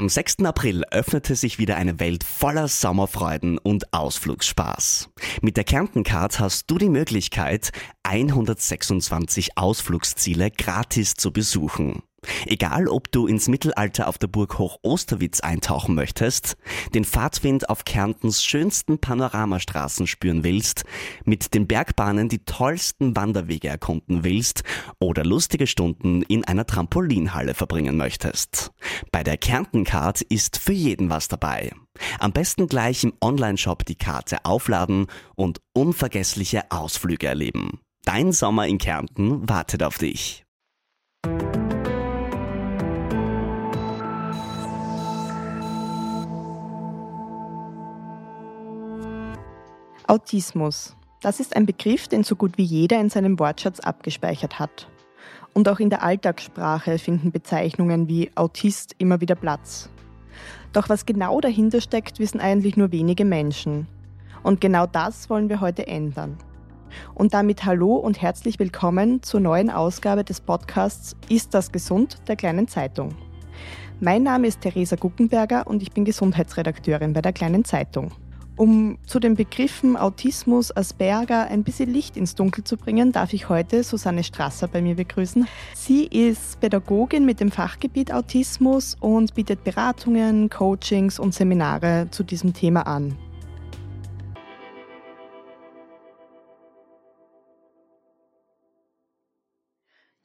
Am 6. April öffnete sich wieder eine Welt voller Sommerfreuden und Ausflugsspaß. Mit der Kärntencard hast du die Möglichkeit, 126 Ausflugsziele gratis zu besuchen. Egal, ob du ins Mittelalter auf der Burg Hoch Osterwitz eintauchen möchtest, den Fahrtwind auf Kärntens schönsten Panoramastraßen spüren willst, mit den Bergbahnen die tollsten Wanderwege erkunden willst oder lustige Stunden in einer Trampolinhalle verbringen möchtest. Bei der Kärntencard ist für jeden was dabei. Am besten gleich im Onlineshop die Karte aufladen und unvergessliche Ausflüge erleben. Dein Sommer in Kärnten wartet auf dich. Autismus. Das ist ein Begriff, den so gut wie jeder in seinem Wortschatz abgespeichert hat. Und auch in der Alltagssprache finden Bezeichnungen wie Autist immer wieder Platz. Doch was genau dahinter steckt, wissen eigentlich nur wenige Menschen. Und genau das wollen wir heute ändern. Und damit hallo und herzlich willkommen zur neuen Ausgabe des Podcasts Ist das gesund der kleinen Zeitung. Mein Name ist Theresa Guckenberger und ich bin Gesundheitsredakteurin bei der kleinen Zeitung. Um zu den Begriffen Autismus, Asperger ein bisschen Licht ins Dunkel zu bringen, darf ich heute Susanne Strasser bei mir begrüßen. Sie ist Pädagogin mit dem Fachgebiet Autismus und bietet Beratungen, Coachings und Seminare zu diesem Thema an.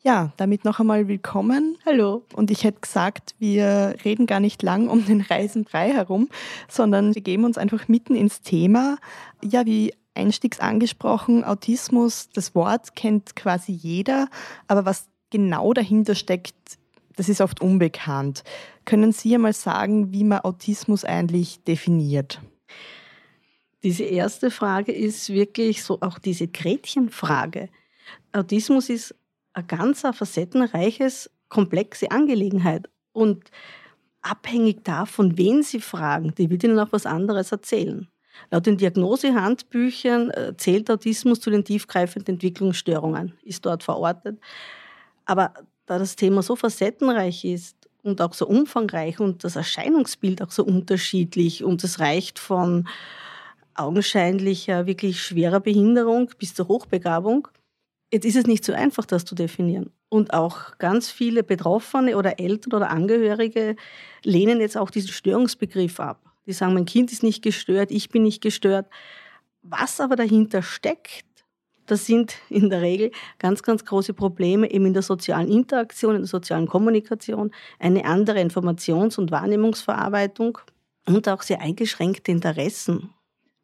Ja, damit noch einmal willkommen. Hallo. Und ich hätte gesagt, wir reden gar nicht lang um den Reisenbrei herum, sondern wir geben uns einfach mitten ins Thema. Ja, wie einstiegs angesprochen, Autismus, das Wort kennt quasi jeder, aber was genau dahinter steckt, das ist oft unbekannt. Können Sie einmal sagen, wie man Autismus eigentlich definiert? Diese erste Frage ist wirklich so auch diese Gretchenfrage. Autismus ist eine ganz facettenreiches, komplexe Angelegenheit. Und abhängig davon, wen Sie fragen, die wird Ihnen auch was anderes erzählen. Laut den Diagnosehandbüchern äh, zählt Autismus zu den tiefgreifenden Entwicklungsstörungen, ist dort verortet. Aber da das Thema so facettenreich ist und auch so umfangreich und das Erscheinungsbild auch so unterschiedlich und es reicht von augenscheinlicher, wirklich schwerer Behinderung bis zur Hochbegabung, Jetzt ist es nicht so einfach, das zu definieren. Und auch ganz viele Betroffene oder Eltern oder Angehörige lehnen jetzt auch diesen Störungsbegriff ab. Die sagen, mein Kind ist nicht gestört, ich bin nicht gestört. Was aber dahinter steckt, das sind in der Regel ganz, ganz große Probleme eben in der sozialen Interaktion, in der sozialen Kommunikation, eine andere Informations- und Wahrnehmungsverarbeitung und auch sehr eingeschränkte Interessen.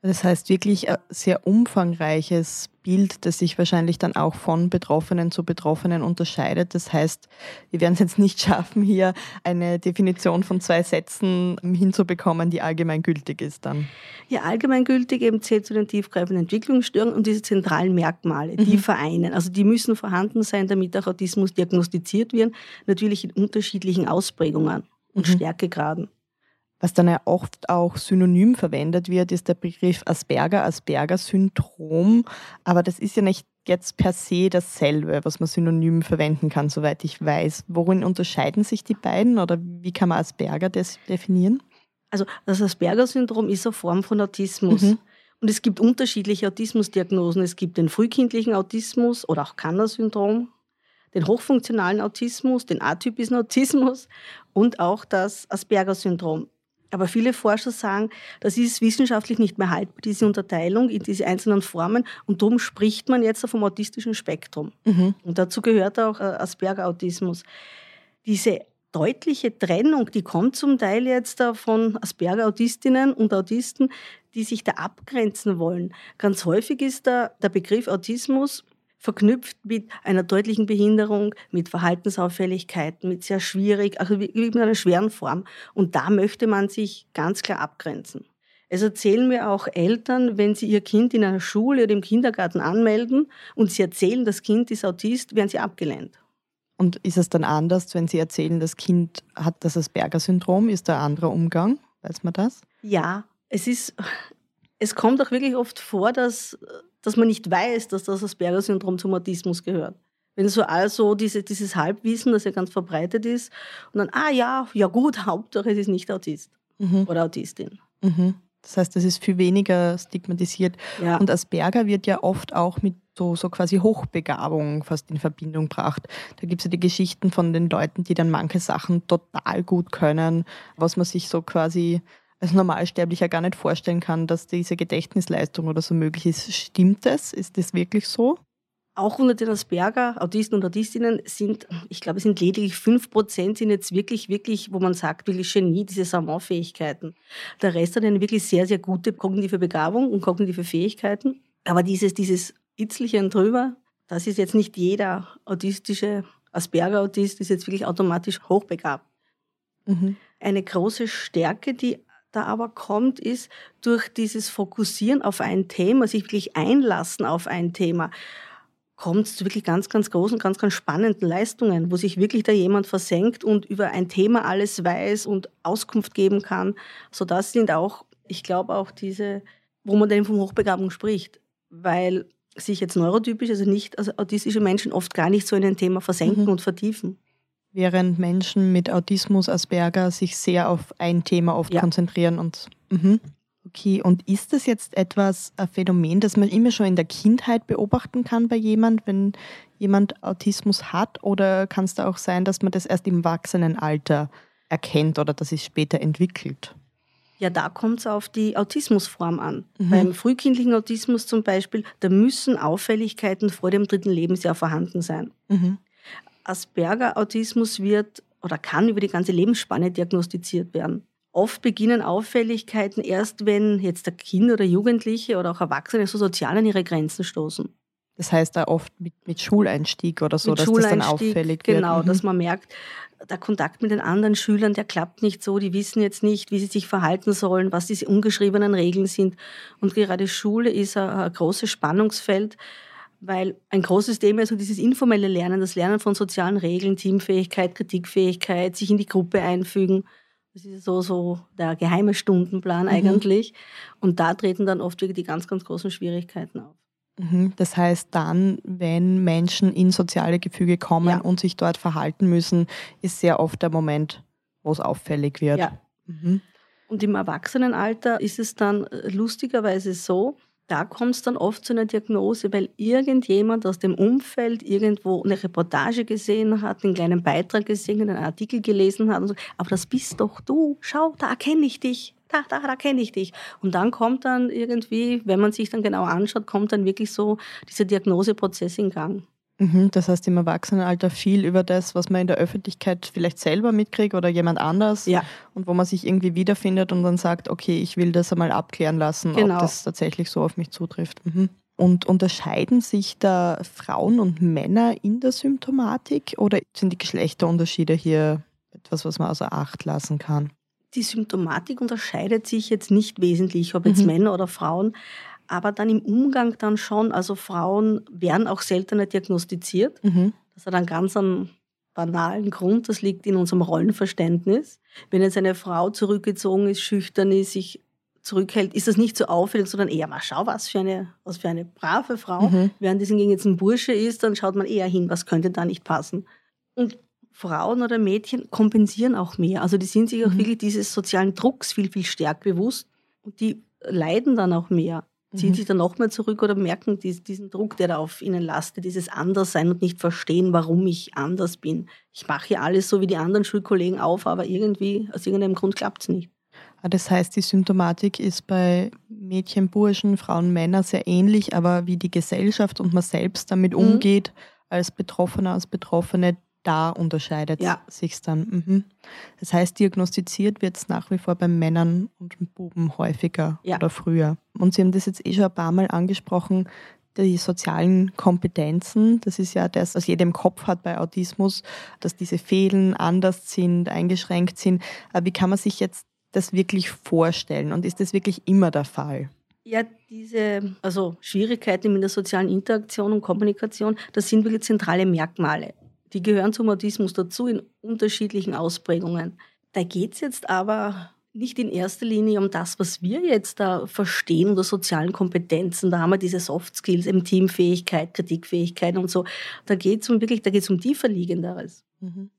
Das heißt wirklich ein sehr umfangreiches Bild, das sich wahrscheinlich dann auch von Betroffenen zu Betroffenen unterscheidet. Das heißt, wir werden es jetzt nicht schaffen, hier eine Definition von zwei Sätzen hinzubekommen, die allgemeingültig ist dann. Ja, allgemeingültig eben zählt zu den tiefgreifenden Entwicklungsstörungen und diese zentralen Merkmale, die mhm. vereinen. Also die müssen vorhanden sein, damit auch Autismus diagnostiziert wird, natürlich in unterschiedlichen Ausprägungen und mhm. Stärkegraden. Was dann ja oft auch synonym verwendet wird, ist der Begriff Asperger, Asperger-Syndrom. Aber das ist ja nicht jetzt per se dasselbe, was man synonym verwenden kann, soweit ich weiß. Worin unterscheiden sich die beiden oder wie kann man Asperger definieren? Also das Asperger-Syndrom ist eine Form von Autismus. Mhm. Und es gibt unterschiedliche Autismusdiagnosen. Es gibt den frühkindlichen Autismus oder auch Kanner-Syndrom, den hochfunktionalen Autismus, den atypischen Autismus und auch das Asperger-Syndrom. Aber viele Forscher sagen, das ist wissenschaftlich nicht mehr haltbar, diese Unterteilung in diese einzelnen Formen. Und darum spricht man jetzt vom autistischen Spektrum. Mhm. Und dazu gehört auch äh, Asperger-Autismus. Diese deutliche Trennung, die kommt zum Teil jetzt von Asperger-Autistinnen und Autisten, die sich da abgrenzen wollen. Ganz häufig ist da der Begriff Autismus verknüpft mit einer deutlichen Behinderung, mit Verhaltensauffälligkeiten, mit sehr schwierig, also mit einer schweren Form. Und da möchte man sich ganz klar abgrenzen. Es erzählen mir auch Eltern, wenn sie ihr Kind in einer Schule oder im Kindergarten anmelden und sie erzählen, das Kind ist Autist, werden sie abgelehnt. Und ist es dann anders, wenn Sie erzählen, das Kind hat das Asperger-Syndrom? Ist da ein anderer Umgang? Weiß man das? Ja, es ist, es kommt auch wirklich oft vor, dass dass man nicht weiß, dass das Asperger-Syndrom zum Autismus gehört. Wenn so also diese, dieses Halbwissen, das ja ganz verbreitet ist, und dann, ah ja, ja gut, Hauptsache es ist nicht Autist mhm. oder Autistin. Mhm. Das heißt, es ist viel weniger stigmatisiert. Ja. Und Asperger wird ja oft auch mit so, so quasi Hochbegabung fast in Verbindung gebracht. Da gibt es ja die Geschichten von den Leuten, die dann manche Sachen total gut können, was man sich so quasi als Normalsterblicher gar nicht vorstellen kann, dass diese Gedächtnisleistung oder so möglich ist. Stimmt das? Ist das wirklich so? Auch unter den Asperger, Autisten und Autistinnen sind, ich glaube, es sind lediglich 5% sind jetzt wirklich, wirklich, wo man sagt, wirklich Genie, diese Savant-Fähigkeiten. Der Rest hat eine wirklich sehr, sehr gute kognitive Begabung und kognitive Fähigkeiten. Aber dieses, dieses Itzliche drüber, das ist jetzt nicht jeder autistische Asperger-Autist, ist jetzt wirklich automatisch hochbegabt. Mhm. Eine große Stärke, die da aber kommt, ist durch dieses Fokussieren auf ein Thema, sich wirklich einlassen auf ein Thema kommt es zu wirklich ganz, ganz großen, ganz, ganz spannenden Leistungen, wo sich wirklich da jemand versenkt und über ein Thema alles weiß und Auskunft geben kann. So das sind auch, ich glaube auch diese, wo man dann von Hochbegabung spricht, weil sich jetzt neurotypisch, also nicht also autistische Menschen oft gar nicht so in ein Thema versenken mhm. und vertiefen. Während Menschen mit Autismus, Asperger sich sehr auf ein Thema oft ja. konzentrieren und mhm. Okay, und ist das jetzt etwas, ein Phänomen, das man immer schon in der Kindheit beobachten kann bei jemand, wenn jemand Autismus hat? Oder kann es da auch sein, dass man das erst im Erwachsenenalter erkennt oder dass es später entwickelt? Ja, da kommt es auf die Autismusform an. Mhm. Beim frühkindlichen Autismus zum Beispiel, da müssen Auffälligkeiten vor dem dritten Lebensjahr vorhanden sein. Mhm. Asperger-Autismus wird oder kann über die ganze Lebensspanne diagnostiziert werden. Oft beginnen Auffälligkeiten erst, wenn jetzt der Kind oder Jugendliche oder auch Erwachsene so sozial an ihre Grenzen stoßen. Das heißt da oft mit, mit Schuleinstieg oder so, mit dass das dann auffällig wird. Genau, mhm. dass man merkt, der Kontakt mit den anderen Schülern, der klappt nicht so, die wissen jetzt nicht, wie sie sich verhalten sollen, was diese ungeschriebenen Regeln sind. Und gerade Schule ist ein, ein großes Spannungsfeld, weil ein großes Thema ist so dieses informelle Lernen, das Lernen von sozialen Regeln, Teamfähigkeit, Kritikfähigkeit, sich in die Gruppe einfügen. Das ist so, so der geheime Stundenplan mhm. eigentlich. Und da treten dann oft wirklich die ganz, ganz großen Schwierigkeiten auf. Mhm. Das heißt, dann, wenn Menschen in soziale Gefüge kommen ja. und sich dort verhalten müssen, ist sehr oft der Moment, wo es auffällig wird. Ja. Mhm. Und im Erwachsenenalter ist es dann äh, lustigerweise so, da kommt es dann oft zu einer Diagnose, weil irgendjemand aus dem Umfeld irgendwo eine Reportage gesehen hat, einen kleinen Beitrag gesehen, einen Artikel gelesen hat und so, aber das bist doch du, schau, da erkenne ich dich, da, da, da kenne ich dich. Und dann kommt dann irgendwie, wenn man sich dann genau anschaut, kommt dann wirklich so dieser Diagnoseprozess in Gang. Mhm, das heißt im Erwachsenenalter viel über das, was man in der Öffentlichkeit vielleicht selber mitkriegt oder jemand anders ja. und wo man sich irgendwie wiederfindet und dann sagt, okay, ich will das einmal abklären lassen, genau. ob das tatsächlich so auf mich zutrifft. Mhm. Und unterscheiden sich da Frauen und Männer in der Symptomatik oder sind die Geschlechterunterschiede hier etwas, was man außer Acht lassen kann? Die Symptomatik unterscheidet sich jetzt nicht wesentlich, ob jetzt mhm. Männer oder Frauen aber dann im Umgang dann schon, also Frauen werden auch seltener diagnostiziert. Mhm. Das hat einen ganz banalen Grund, das liegt in unserem Rollenverständnis. Wenn jetzt eine Frau zurückgezogen ist, schüchtern ist, sich zurückhält, ist das nicht so auffällig, sondern eher mal schau, was für eine, was für eine brave Frau. Mhm. Während es hingegen jetzt ein Bursche ist, dann schaut man eher hin, was könnte da nicht passen. Und Frauen oder Mädchen kompensieren auch mehr. Also die sind sich auch mhm. wirklich dieses sozialen Drucks viel, viel stärker bewusst und die leiden dann auch mehr ziehen mhm. sich dann noch mehr zurück oder merken diesen Druck, der da auf ihnen lastet, dieses Anderssein und nicht verstehen, warum ich anders bin. Ich mache hier alles so wie die anderen Schulkollegen auf, aber irgendwie, aus irgendeinem Grund klappt es nicht. Ah, das heißt, die Symptomatik ist bei Mädchen, Burschen, Frauen, Männern sehr ähnlich, aber wie die Gesellschaft und man selbst damit mhm. umgeht, als Betroffener, als Betroffene, da unterscheidet ja. sich dann. Mhm. Das heißt, diagnostiziert wird es nach wie vor bei Männern und Buben häufiger ja. oder früher. Und Sie haben das jetzt eh schon ein paar Mal angesprochen, die sozialen Kompetenzen, das ist ja das, was jeder im Kopf hat bei Autismus, dass diese fehlen, anders sind, eingeschränkt sind. Aber wie kann man sich jetzt das wirklich vorstellen und ist das wirklich immer der Fall? Ja, diese also Schwierigkeiten mit der sozialen Interaktion und Kommunikation, das sind wirklich zentrale Merkmale. Die gehören zum Autismus dazu in unterschiedlichen Ausprägungen. Da geht es jetzt aber nicht in erster Linie um das, was wir jetzt da verstehen unter sozialen Kompetenzen. Da haben wir diese Soft Skills, eben Teamfähigkeit, Kritikfähigkeit und so. Da geht es um wirklich, da geht es um tieferliegenderes. Mhm.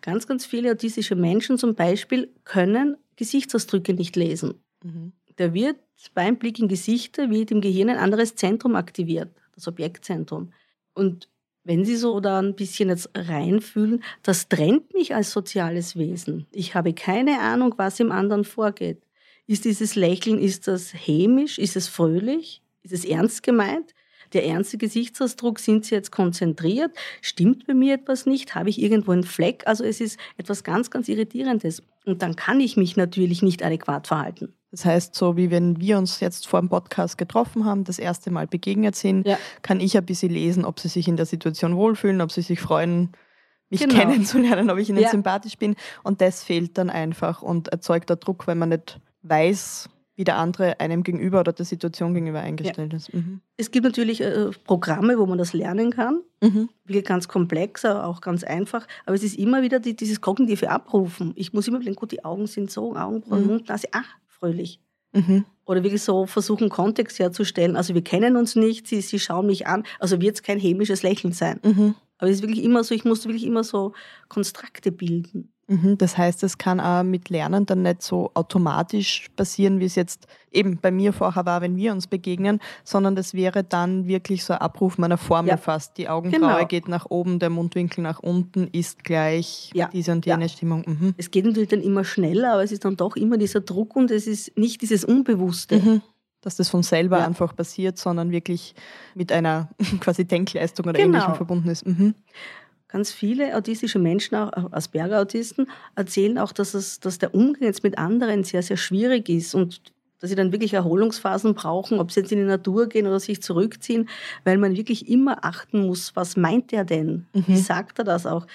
Ganz, ganz viele autistische Menschen zum Beispiel können Gesichtsausdrücke nicht lesen. Mhm. Da wird beim Blick in Gesichter wird im Gehirn ein anderes Zentrum aktiviert, das Objektzentrum. Und wenn Sie so da ein bisschen jetzt reinfühlen, das trennt mich als soziales Wesen. Ich habe keine Ahnung, was im anderen vorgeht. Ist dieses Lächeln, ist das hämisch, ist es fröhlich, ist es ernst gemeint? Der ernste Gesichtsausdruck, sind Sie jetzt konzentriert? Stimmt bei mir etwas nicht? Habe ich irgendwo einen Fleck? Also es ist etwas ganz, ganz Irritierendes. Und dann kann ich mich natürlich nicht adäquat verhalten. Das heißt, so wie wenn wir uns jetzt vor dem Podcast getroffen haben, das erste Mal begegnet sind, ja. kann ich ein bisschen lesen, ob sie sich in der Situation wohlfühlen, ob sie sich freuen, mich genau. kennenzulernen, ob ich ihnen ja. sympathisch bin. Und das fehlt dann einfach und erzeugt der Druck, wenn man nicht weiß, wie der andere einem gegenüber oder der Situation gegenüber eingestellt ja. ist. Mhm. Es gibt natürlich äh, Programme, wo man das lernen kann. Mhm. Wirklich ganz komplex, aber auch ganz einfach. Aber es ist immer wieder die, dieses kognitive Abrufen. Ich muss immer denken, gut, die Augen sind so, Augenbrauen, mhm. Mund, Nase, ach, fröhlich. Mhm. Oder wirklich so versuchen, Kontext herzustellen. Also wir kennen uns nicht, sie, sie schauen mich an. Also wird es kein hämisches Lächeln sein. Mhm. Aber es ist wirklich immer so, ich musste wirklich immer so Konstrukte bilden. Mhm, das heißt, es kann auch mit Lernen dann nicht so automatisch passieren, wie es jetzt eben bei mir vorher war, wenn wir uns begegnen, sondern das wäre dann wirklich so ein Abruf meiner Formel ja. fast. Die Augenbraue genau. geht nach oben, der Mundwinkel nach unten ist gleich ja. diese und jene ja. Stimmung. Mhm. Es geht natürlich dann immer schneller, aber es ist dann doch immer dieser Druck und es ist nicht dieses Unbewusste. Mhm dass das von selber ja. einfach passiert, sondern wirklich mit einer quasi Denkleistung oder genau. ähnlichem verbunden ist. Mhm. Ganz viele autistische Menschen, auch Asperger-Autisten, erzählen auch, dass, es, dass der Umgang jetzt mit anderen sehr, sehr schwierig ist und dass sie dann wirklich Erholungsphasen brauchen, ob sie jetzt in die Natur gehen oder sich zurückziehen, weil man wirklich immer achten muss, was meint er denn? Mhm. Wie sagt er das auch?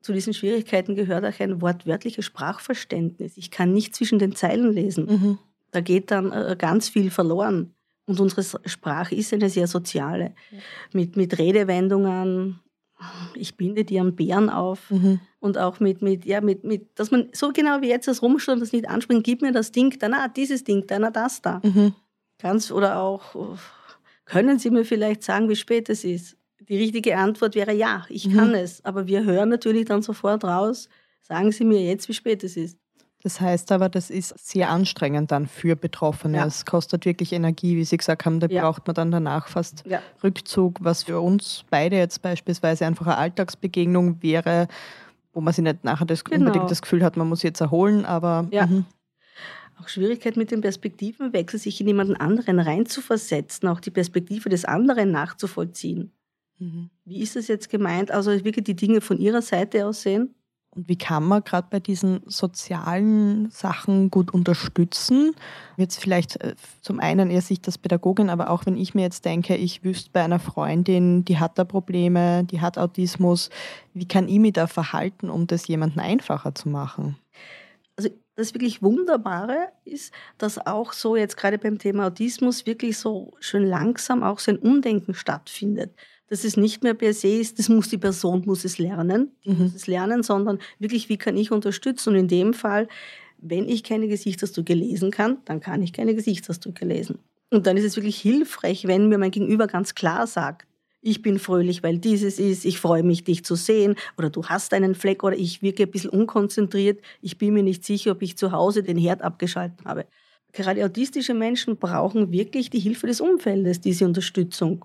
Zu diesen Schwierigkeiten gehört auch ein wortwörtliches Sprachverständnis. Ich kann nicht zwischen den Zeilen lesen. Mhm. Da geht dann äh, ganz viel verloren. Und unsere Sprache ist eine sehr soziale, mit, mit Redewendungen, ich binde dir einen Bären auf mhm. und auch mit, mit, ja, mit, mit, dass man so genau wie jetzt das rumsteht und das nicht anspringt, gib mir das Ding, dann ah, dieses Ding, dann ah, das da. Mhm. Ganz, oder auch, können Sie mir vielleicht sagen, wie spät es ist? Die richtige Antwort wäre ja, ich mhm. kann es. Aber wir hören natürlich dann sofort raus, sagen Sie mir jetzt, wie spät es ist. Das heißt aber, das ist sehr anstrengend dann für Betroffene. Ja. Es kostet wirklich Energie, wie Sie gesagt haben. Da ja. braucht man dann danach fast ja. Rückzug, was für uns beide jetzt beispielsweise einfach eine Alltagsbegegnung wäre, wo man sich nicht nachher das, genau. unbedingt das Gefühl hat, man muss jetzt erholen, aber. Mhm. Auch Schwierigkeit mit dem Perspektivenwechsel, sich in jemanden anderen reinzuversetzen, auch die Perspektive des anderen nachzuvollziehen. Mhm. Wie ist das jetzt gemeint? Also wirklich die Dinge von Ihrer Seite aus sehen? Und wie kann man gerade bei diesen sozialen Sachen gut unterstützen? Jetzt vielleicht äh, zum einen eher Sicht als Pädagogin, aber auch wenn ich mir jetzt denke, ich wüsste bei einer Freundin, die hat da Probleme, die hat Autismus, wie kann ich mich da verhalten, um das jemandem einfacher zu machen? Also das wirklich Wunderbare ist, dass auch so jetzt gerade beim Thema Autismus wirklich so schön langsam auch so ein Umdenken stattfindet dass es nicht mehr per se ist, das muss die Person, muss es lernen, die mhm. muss es lernen, sondern wirklich, wie kann ich unterstützen? Und in dem Fall, wenn ich keine Gesichtsausdrücke lesen kann, dann kann ich keine Gesichtsausdrücke lesen. Und dann ist es wirklich hilfreich, wenn mir mein Gegenüber ganz klar sagt, ich bin fröhlich, weil dieses ist, ich freue mich, dich zu sehen, oder du hast einen Fleck, oder ich wirke ein bisschen unkonzentriert, ich bin mir nicht sicher, ob ich zu Hause den Herd abgeschaltet habe. Gerade autistische Menschen brauchen wirklich die Hilfe des Umfeldes, diese Unterstützung.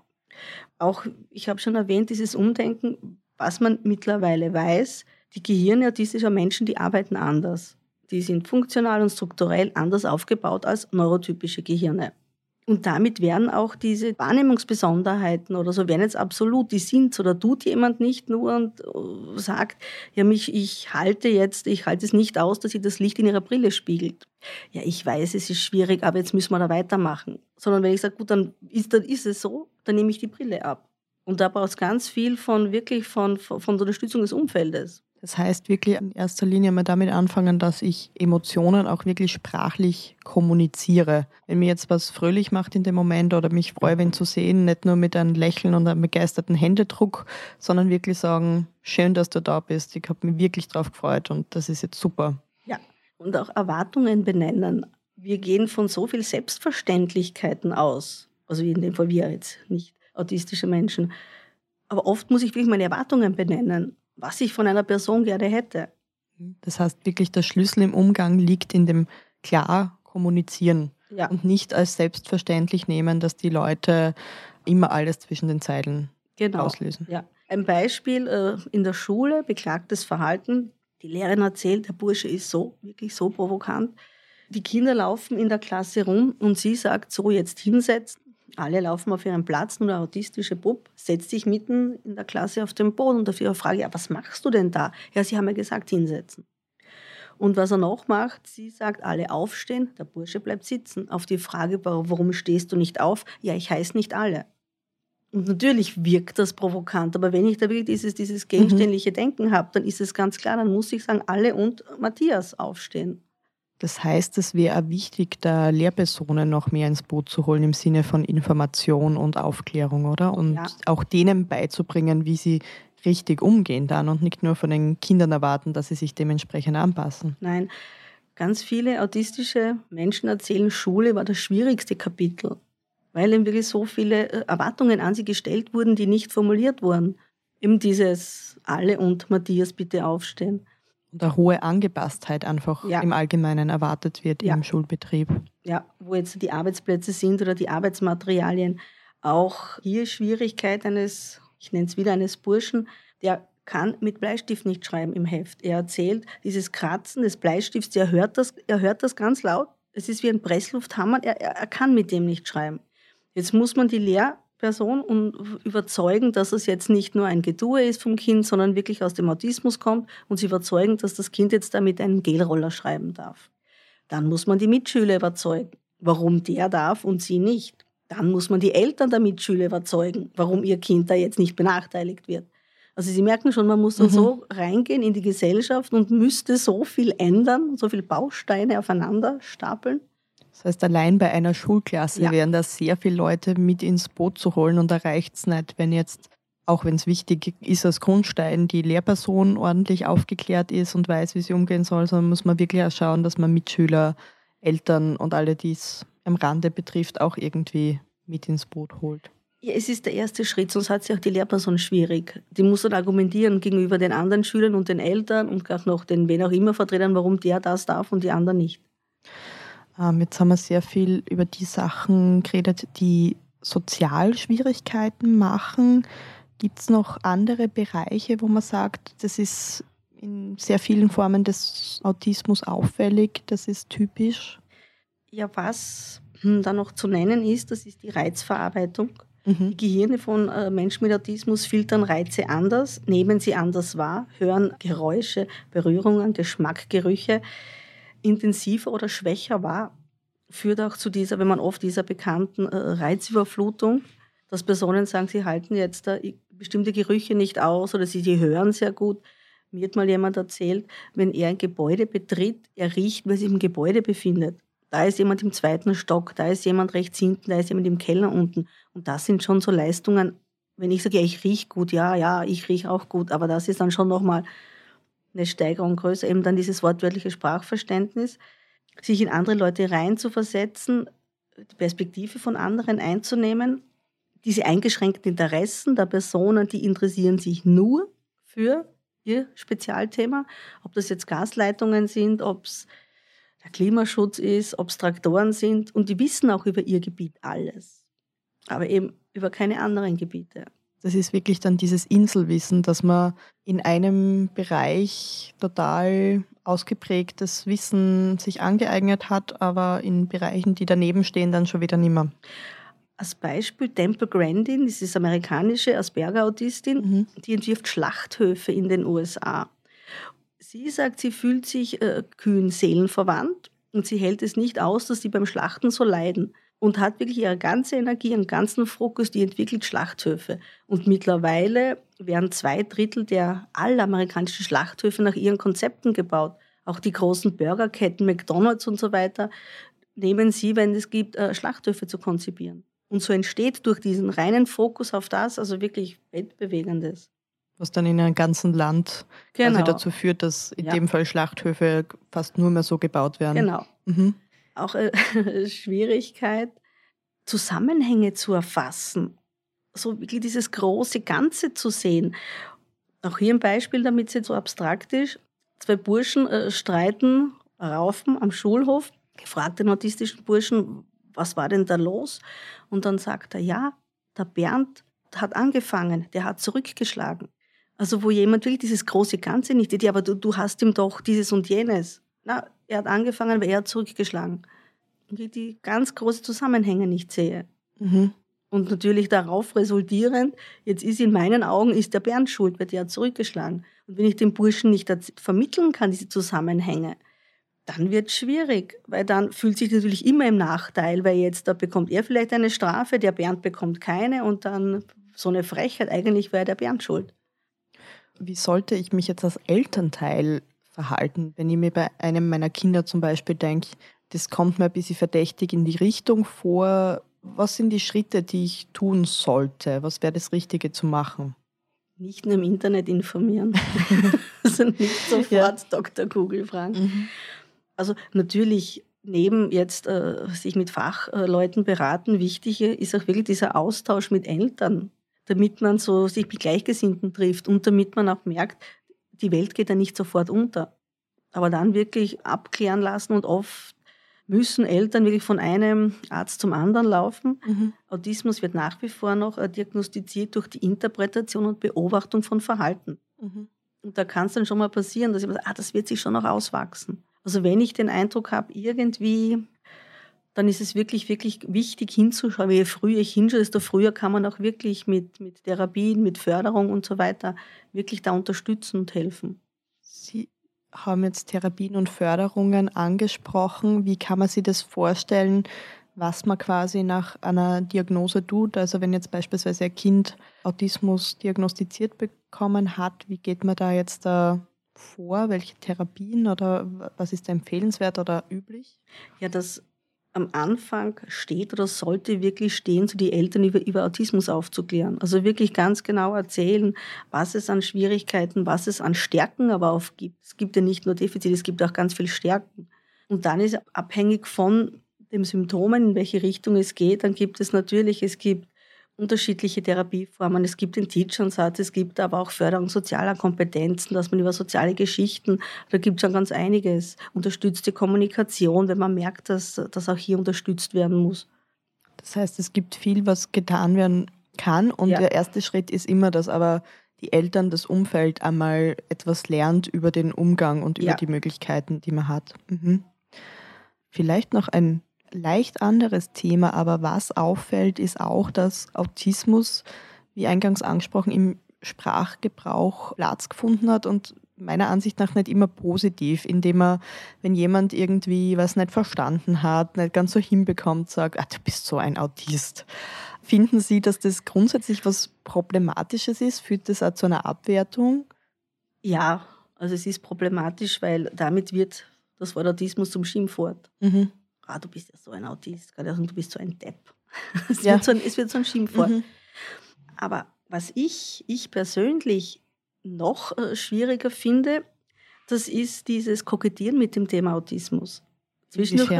Auch, ich habe schon erwähnt, dieses Umdenken, was man mittlerweile weiß, die Gehirne autistischer Menschen, die arbeiten anders. Die sind funktional und strukturell anders aufgebaut als neurotypische Gehirne. Und damit werden auch diese Wahrnehmungsbesonderheiten oder so werden jetzt absolut, die sind oder tut jemand nicht nur und äh, sagt, ja, mich, ich halte jetzt, ich halte es nicht aus, dass sich das Licht in ihrer Brille spiegelt. Ja, ich weiß, es ist schwierig, aber jetzt müssen wir da weitermachen. Sondern wenn ich sage, gut, dann ist, dann ist es so, dann nehme ich die Brille ab. Und da braucht es ganz viel von wirklich von, von der Unterstützung des Umfeldes. Das heißt wirklich in erster Linie mal damit anfangen, dass ich Emotionen auch wirklich sprachlich kommuniziere. Wenn mir jetzt was fröhlich macht in dem Moment oder mich freue, wenn zu sehen, nicht nur mit einem Lächeln und einem begeisterten Händedruck, sondern wirklich sagen, schön, dass du da bist. Ich habe mich wirklich drauf gefreut und das ist jetzt super. Ja, Und auch Erwartungen benennen. Wir gehen von so viel Selbstverständlichkeiten aus. Also in dem Fall wir jetzt, nicht autistische Menschen. Aber oft muss ich wirklich meine Erwartungen benennen, was ich von einer Person gerne hätte. Das heißt wirklich, der Schlüssel im Umgang liegt in dem klar kommunizieren ja. und nicht als selbstverständlich nehmen, dass die Leute immer alles zwischen den Zeilen genau. auslösen. Ja. Ein Beispiel äh, in der Schule, beklagtes Verhalten. Die Lehrerin erzählt, der Bursche ist so, wirklich so provokant. Die Kinder laufen in der Klasse rum und sie sagt so, jetzt hinsetzen. Alle laufen auf ihren Platz, nur der autistische Bub setzt sich mitten in der Klasse auf den Boden und auf ihre Frage, ja, was machst du denn da? Ja, sie haben ja gesagt, hinsetzen. Und was er noch macht, sie sagt, alle aufstehen, der Bursche bleibt sitzen. Auf die Frage, warum stehst du nicht auf? Ja, ich heiße nicht alle. Und natürlich wirkt das provokant, aber wenn ich da wirklich dieses, dieses gegenständliche mhm. Denken habe, dann ist es ganz klar, dann muss ich sagen, alle und Matthias aufstehen. Das heißt, es wäre wichtig, da Lehrpersonen noch mehr ins Boot zu holen im Sinne von Information und Aufklärung, oder? Und ja. auch denen beizubringen, wie sie richtig umgehen dann und nicht nur von den Kindern erwarten, dass sie sich dementsprechend anpassen. Nein, ganz viele autistische Menschen erzählen, Schule war das schwierigste Kapitel, weil eben wirklich so viele äh, Erwartungen an sie gestellt wurden, die nicht formuliert wurden. Eben dieses alle und Matthias bitte aufstehen. Und eine hohe Angepasstheit einfach ja. im Allgemeinen erwartet wird ja. im Schulbetrieb. Ja, wo jetzt die Arbeitsplätze sind oder die Arbeitsmaterialien. Auch hier Schwierigkeit eines ich nenne es wieder eines Burschen, der kann mit Bleistift nicht schreiben im Heft. Er erzählt, dieses Kratzen des Bleistifts, er hört das, er hört das ganz laut. Es ist wie ein Presslufthammer, er, er kann mit dem nicht schreiben. Jetzt muss man die Lehrperson überzeugen, dass es jetzt nicht nur ein Gedue ist vom Kind, sondern wirklich aus dem Autismus kommt und sie überzeugen, dass das Kind jetzt da mit einem Gelroller schreiben darf. Dann muss man die Mitschüler überzeugen, warum der darf und sie nicht dann muss man die Eltern der Mitschüler überzeugen, warum ihr Kind da jetzt nicht benachteiligt wird. Also Sie merken schon, man muss dann mhm. so reingehen in die Gesellschaft und müsste so viel ändern, so viele Bausteine aufeinander stapeln. Das heißt, allein bei einer Schulklasse ja. wären da sehr viele Leute mit ins Boot zu holen und da reicht es nicht, wenn jetzt, auch wenn es wichtig ist als Grundstein, die Lehrperson ordentlich aufgeklärt ist und weiß, wie sie umgehen soll, sondern muss man wirklich auch schauen, dass man Mitschüler, Eltern und alle, die es am Rande betrifft, auch irgendwie mit ins Boot holt. Ja, es ist der erste Schritt, sonst hat sich auch die Lehrperson schwierig. Die muss dann argumentieren gegenüber den anderen Schülern und den Eltern und auch noch den wen auch immer Vertretern, warum der das darf und die anderen nicht. Ähm, jetzt haben wir sehr viel über die Sachen geredet, die Sozialschwierigkeiten machen. Gibt es noch andere Bereiche, wo man sagt, das ist in sehr vielen Formen des Autismus auffällig, das ist typisch? Ja, was hm, da noch zu nennen ist, das ist die Reizverarbeitung. Mhm. Die Gehirne von äh, Menschen mit Autismus filtern Reize anders, nehmen sie anders wahr, hören Geräusche, Berührungen, Geschmack, Gerüche intensiver oder schwächer wahr. Führt auch zu dieser, wenn man oft dieser bekannten äh, Reizüberflutung, dass Personen sagen, sie halten jetzt bestimmte Gerüche nicht aus oder sie, sie hören sehr gut. Mir hat mal jemand erzählt, wenn er ein Gebäude betritt, er riecht, wer sich im Gebäude befindet da ist jemand im zweiten Stock, da ist jemand rechts hinten, da ist jemand im Keller unten. Und das sind schon so Leistungen, wenn ich sage, ja, ich rieche gut, ja, ja, ich rieche auch gut, aber das ist dann schon nochmal eine Steigerung größer, eben dann dieses wortwörtliche Sprachverständnis, sich in andere Leute reinzuversetzen, die Perspektive von anderen einzunehmen, diese eingeschränkten Interessen der Personen, die interessieren sich nur für ihr Spezialthema, ob das jetzt Gasleitungen sind, ob es der Klimaschutz ist, ob es Traktoren sind. Und die wissen auch über ihr Gebiet alles, aber eben über keine anderen Gebiete. Das ist wirklich dann dieses Inselwissen, dass man in einem Bereich total ausgeprägtes Wissen sich angeeignet hat, aber in Bereichen, die daneben stehen, dann schon wieder nimmer. Als Beispiel Temple Grandin, das ist amerikanische Asperger-Autistin, mhm. die entwirft Schlachthöfe in den USA. Sie sagt, sie fühlt sich äh, Kühen seelenverwandt und sie hält es nicht aus, dass sie beim Schlachten so leiden und hat wirklich ihre ganze Energie, ihren ganzen Fokus, die entwickelt Schlachthöfe. Und mittlerweile werden zwei Drittel der aller amerikanischen Schlachthöfe nach ihren Konzepten gebaut. Auch die großen Burgerketten, McDonalds und so weiter, nehmen sie, wenn es gibt, äh, Schlachthöfe zu konzipieren. Und so entsteht durch diesen reinen Fokus auf das, also wirklich Weltbewegendes. Was dann in einem ganzen Land Genau. quasi dazu führt, dass in Ja. dem Fall Schlachthöfe fast nur mehr so gebaut werden. Genau. Mhm. Auch äh, Schwierigkeit, Zusammenhänge zu erfassen. So wirklich dieses große Ganze zu sehen. Auch hier ein Beispiel, damit es jetzt so abstrakt ist. Zwei Burschen äh, streiten, raufen am Schulhof, gefragt den autistischen Burschen, was war denn da los? Und dann sagt er, ja, der Bernd hat angefangen, der hat zurückgeschlagen. Also wo jemand wirklich dieses große Ganze nicht ja, aber du, du hast ihm doch dieses und jenes. Na, er hat angefangen, weil er hat zurückgeschlagen. Und ich die ganz große Zusammenhänge nicht sehe. Mhm. Und natürlich darauf resultierend, jetzt ist in meinen Augen, ist der Bernd schuld, weil der hat zurückgeschlagen. Und wenn ich dem Burschen nicht vermitteln kann, diese Zusammenhänge, dann wird es schwierig, weil dann fühlt sich natürlich immer im Nachteil, weil jetzt da bekommt er vielleicht eine Strafe, der Bernd bekommt keine und dann so eine Frechheit, eigentlich wäre der Bernd schuld. Wie sollte ich mich jetzt als Elternteil verhalten, wenn ich mir bei einem meiner Kinder zum Beispiel denke, das kommt mir ein bisschen verdächtig in die Richtung vor. Was sind die Schritte, die ich tun sollte? Was wäre das Richtige zu machen? Nicht nur im Internet informieren. also nicht sofort Ja. Dr. Google fragen. Also natürlich neben jetzt äh, sich mit Fachleuten beraten, wichtig ist auch wirklich dieser Austausch mit Eltern, damit man so sich mit Gleichgesinnten trifft und damit man auch merkt, die Welt geht ja nicht sofort unter. Aber dann wirklich abklären lassen und oft müssen Eltern wirklich von einem Arzt zum anderen laufen. Mhm. Autismus wird nach wie vor noch äh, diagnostiziert durch die Interpretation und Beobachtung von Verhalten. Mhm. Und da kann es dann schon mal passieren, dass ich mir sage, ah, das wird sich schon noch auswachsen. Also wenn ich den Eindruck habe, irgendwie, dann ist es wirklich, wirklich wichtig hinzuschauen. Je früher ich hinschaue, desto früher kann man auch wirklich mit, mit Therapien, mit Förderung und so weiter wirklich da unterstützen und helfen. Sie haben jetzt Therapien und Förderungen angesprochen. Wie kann man sich das vorstellen, was man quasi nach einer Diagnose tut? Also wenn jetzt beispielsweise ein Kind Autismus diagnostiziert bekommen hat, wie geht man da jetzt da vor? Welche Therapien oder was ist da empfehlenswert oder üblich? Ja, das am Anfang steht oder sollte wirklich stehen, so die Eltern über, über Autismus aufzuklären. Also wirklich ganz genau erzählen, was es an Schwierigkeiten, was es an Stärken aber auch gibt. Es gibt ja nicht nur Defizite, es gibt auch ganz viel Stärken. Und dann ist abhängig von den Symptomen, in welche Richtung es geht, dann gibt es natürlich, es gibt unterschiedliche Therapieformen. Es gibt den Teach-Ansatz, es gibt aber auch Förderung sozialer Kompetenzen, dass man über soziale Geschichten, da gibt es schon ganz einiges. Unterstützte Kommunikation, wenn man merkt, dass, dass auch hier unterstützt werden muss. Das heißt, es gibt viel, was getan werden kann und Ja. der erste Schritt ist immer, dass aber die Eltern, das Umfeld einmal etwas lernt über den Umgang und über Ja. die Möglichkeiten, die man hat. Mhm. Vielleicht noch ein leicht anderes Thema, aber was auffällt, ist auch, dass Autismus, wie eingangs angesprochen, im Sprachgebrauch Platz gefunden hat und meiner Ansicht nach nicht immer positiv, indem er, wenn jemand irgendwie was nicht verstanden hat, nicht ganz so hinbekommt, sagt, ah, du bist so ein Autist. Finden Sie, dass das grundsätzlich was Problematisches ist? Führt das auch zu einer Abwertung? Ja, also es ist problematisch, weil damit wird das Wort Autismus zum Schimpfwort. Mhm. Ah, du bist ja so ein Autist, und du bist so ein Depp. Es, Ja. wird, so ein, es wird so ein Schimpfwort. Mhm. Aber was ich, ich persönlich noch äh, schwieriger finde, das ist dieses Kokettieren mit dem Thema Autismus. Zwischendurch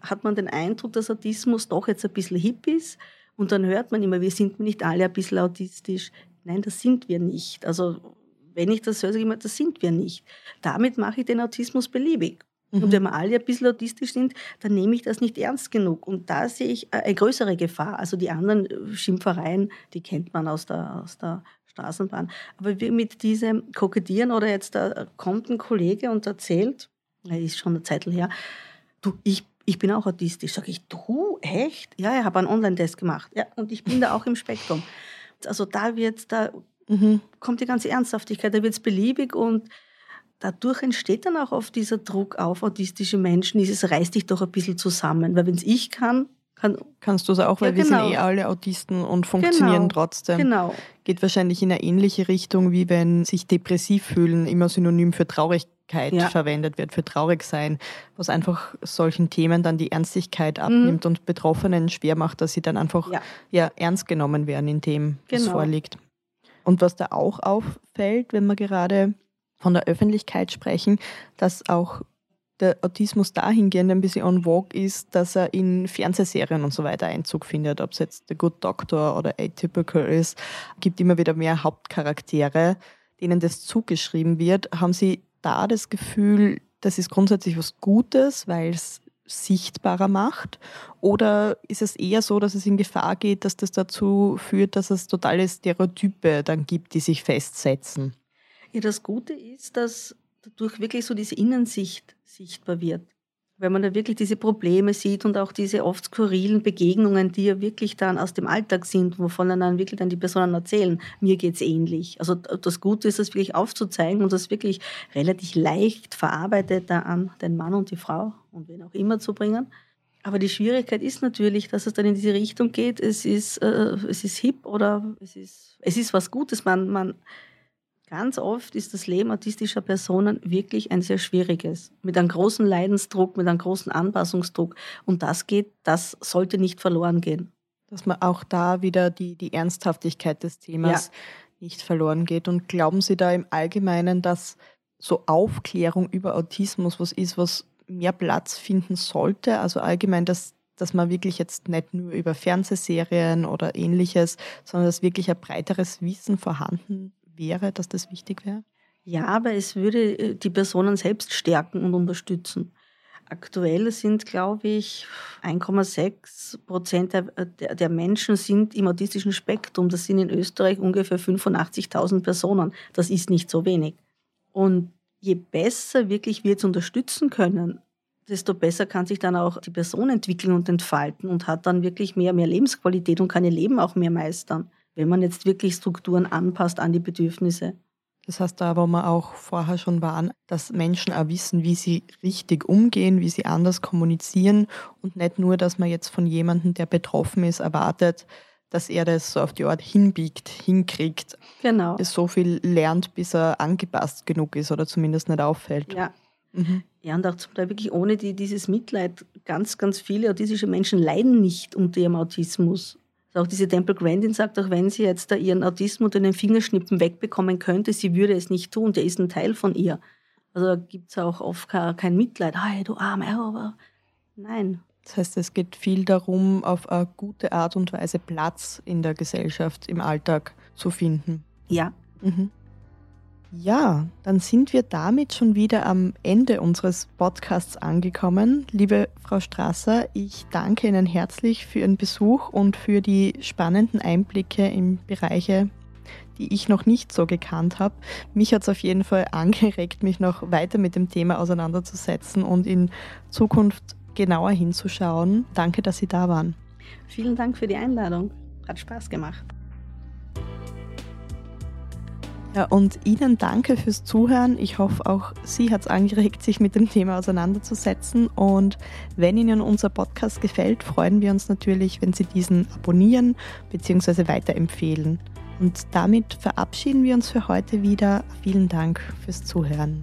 hat man den Eindruck, dass Autismus doch jetzt ein bisschen hip ist und dann hört man immer, wir sind nicht alle ein bisschen autistisch. Nein, das sind wir nicht. Also wenn ich das höre, sage ich immer, das sind wir nicht. Damit mache ich den Autismus beliebig. Und Mhm. wenn wir alle ein bisschen autistisch sind, dann nehme ich das nicht ernst genug. Und da sehe ich äh, eine größere Gefahr. Also die anderen äh, Schimpfereien, die kennt man aus der, aus der Straßenbahn. Aber wir mit diesem Kokettieren oder jetzt da kommt ein Kollege und erzählt, er ist schon eine Zeit her, du, ich, ich bin auch autistisch. Sag ich, du, echt? Ja, ich habe einen Online-Test gemacht. Ja, und ich bin da auch im Spektrum. Also da wird, da Mhm. kommt die ganze Ernsthaftigkeit, da wird es beliebig und dadurch entsteht dann auch oft dieser Druck auf autistische Menschen, dieses reiß dich doch ein bisschen zusammen, weil wenn es ich kann, kann, Kannst du es auch, weil Ja, wir genau. sind eh alle Autisten und funktionieren Genau. trotzdem. genau, Geht wahrscheinlich in eine ähnliche Richtung, wie wenn sich depressiv fühlen immer synonym für Traurigkeit Ja. verwendet wird, für traurig sein, was einfach solchen Themen dann die Ernstigkeit Mhm. abnimmt und Betroffenen schwer macht, dass sie dann einfach Ja. ja, ernst genommen werden in dem, was Genau. vorliegt. Und was da auch auffällt, wenn wir gerade von der Öffentlichkeit sprechen, dass auch der Autismus dahingehend ein bisschen on vogue ist, dass er in Fernsehserien und so weiter Einzug findet. Ob es jetzt The Good Doctor oder Atypical ist, gibt immer wieder mehr Hauptcharaktere, denen das zugeschrieben wird. Haben Sie da das Gefühl, das ist grundsätzlich was Gutes, weil es sichtbarer macht? Oder ist es eher so, dass es in Gefahr geht, dass das dazu führt, dass es totale Stereotype dann gibt, die sich festsetzen? Ja, das Gute ist, dass dadurch wirklich so diese Innensicht sichtbar wird. Wenn man da wirklich diese Probleme sieht und auch diese oft skurrilen Begegnungen, die ja wirklich dann aus dem Alltag sind, wovon dann wirklich dann die Personen erzählen, mir geht's ähnlich. Also das Gute ist, das wirklich aufzuzeigen und das wirklich relativ leicht verarbeitet an den Mann und die Frau und wen auch immer zu bringen. Aber die Schwierigkeit ist natürlich, dass es dann in diese Richtung geht. Es ist, äh, es ist hip oder es ist, es ist was Gutes. Man, man Ganz oft ist das Leben autistischer Personen wirklich ein sehr schwieriges, mit einem großen Leidensdruck, mit einem großen Anpassungsdruck. Und das geht, das sollte nicht verloren gehen. Dass man auch da wieder die, die Ernsthaftigkeit des Themas ja. nicht verloren geht. Und glauben Sie da im Allgemeinen, dass so Aufklärung über Autismus was ist, was mehr Platz finden sollte? Also allgemein, dass, dass man wirklich jetzt nicht nur über Fernsehserien oder ähnliches, sondern dass wirklich ein breiteres Wissen vorhanden wäre, dass das wichtig wäre? Ja, aber es würde äh, die Personen selbst stärken und unterstützen. Aktuell sind, glaube ich, 1,6 Prozent der, der, der, Menschen sind im autistischen Spektrum. Das sind in Österreich ungefähr 85.000 Personen. Das ist nicht so wenig. Und je besser wirklich wir jetzt unterstützen können, desto besser kann sich dann auch die Person entwickeln und entfalten und hat dann wirklich mehr, mehr Lebensqualität und kann ihr Leben auch mehr meistern wenn man jetzt wirklich Strukturen anpasst an die Bedürfnisse. Das heißt, da, wo wir auch vorher schon waren, dass Menschen auch wissen, wie sie richtig umgehen, wie sie anders kommunizieren und nicht nur, dass man jetzt von jemandem, der betroffen ist, erwartet, dass er das so auf die Art hinbiegt, hinkriegt. Genau. Es so viel lernt, bis er angepasst genug ist oder zumindest nicht auffällt. Ja. Mhm. Ja, und auch zum Teil wirklich ohne die, dieses Mitleid. Ganz, ganz viele autistische Menschen leiden nicht unter ihrem Autismus. Auch diese Temple Grandin sagt, auch wenn sie jetzt da ihren Autismus unter den Fingerschnippen wegbekommen könnte, sie würde es nicht tun, der ist ein Teil von ihr. Also da gibt es auch oft kein Mitleid, hey, du arme, aber nein. Das heißt, es geht viel darum, auf eine gute Art und Weise Platz in der Gesellschaft, im Alltag zu finden. Ja. Mhm. Ja, dann sind wir damit schon wieder am Ende unseres Podcasts angekommen. Liebe Frau Strasser, ich danke Ihnen herzlich für Ihren Besuch und für die spannenden Einblicke in Bereiche, die ich noch nicht so gekannt habe. Mich hat es auf jeden Fall angeregt, mich noch weiter mit dem Thema auseinanderzusetzen und in Zukunft genauer hinzuschauen. Danke, dass Sie da waren. Vielen Dank für die Einladung. Hat Spaß gemacht. Ja, und Ihnen danke fürs Zuhören. Ich hoffe, auch Sie hat es angeregt, sich mit dem Thema auseinanderzusetzen. Und wenn Ihnen unser Podcast gefällt, freuen wir uns natürlich, wenn Sie diesen abonnieren bzw. weiterempfehlen. Und damit verabschieden wir uns für heute wieder. Vielen Dank fürs Zuhören.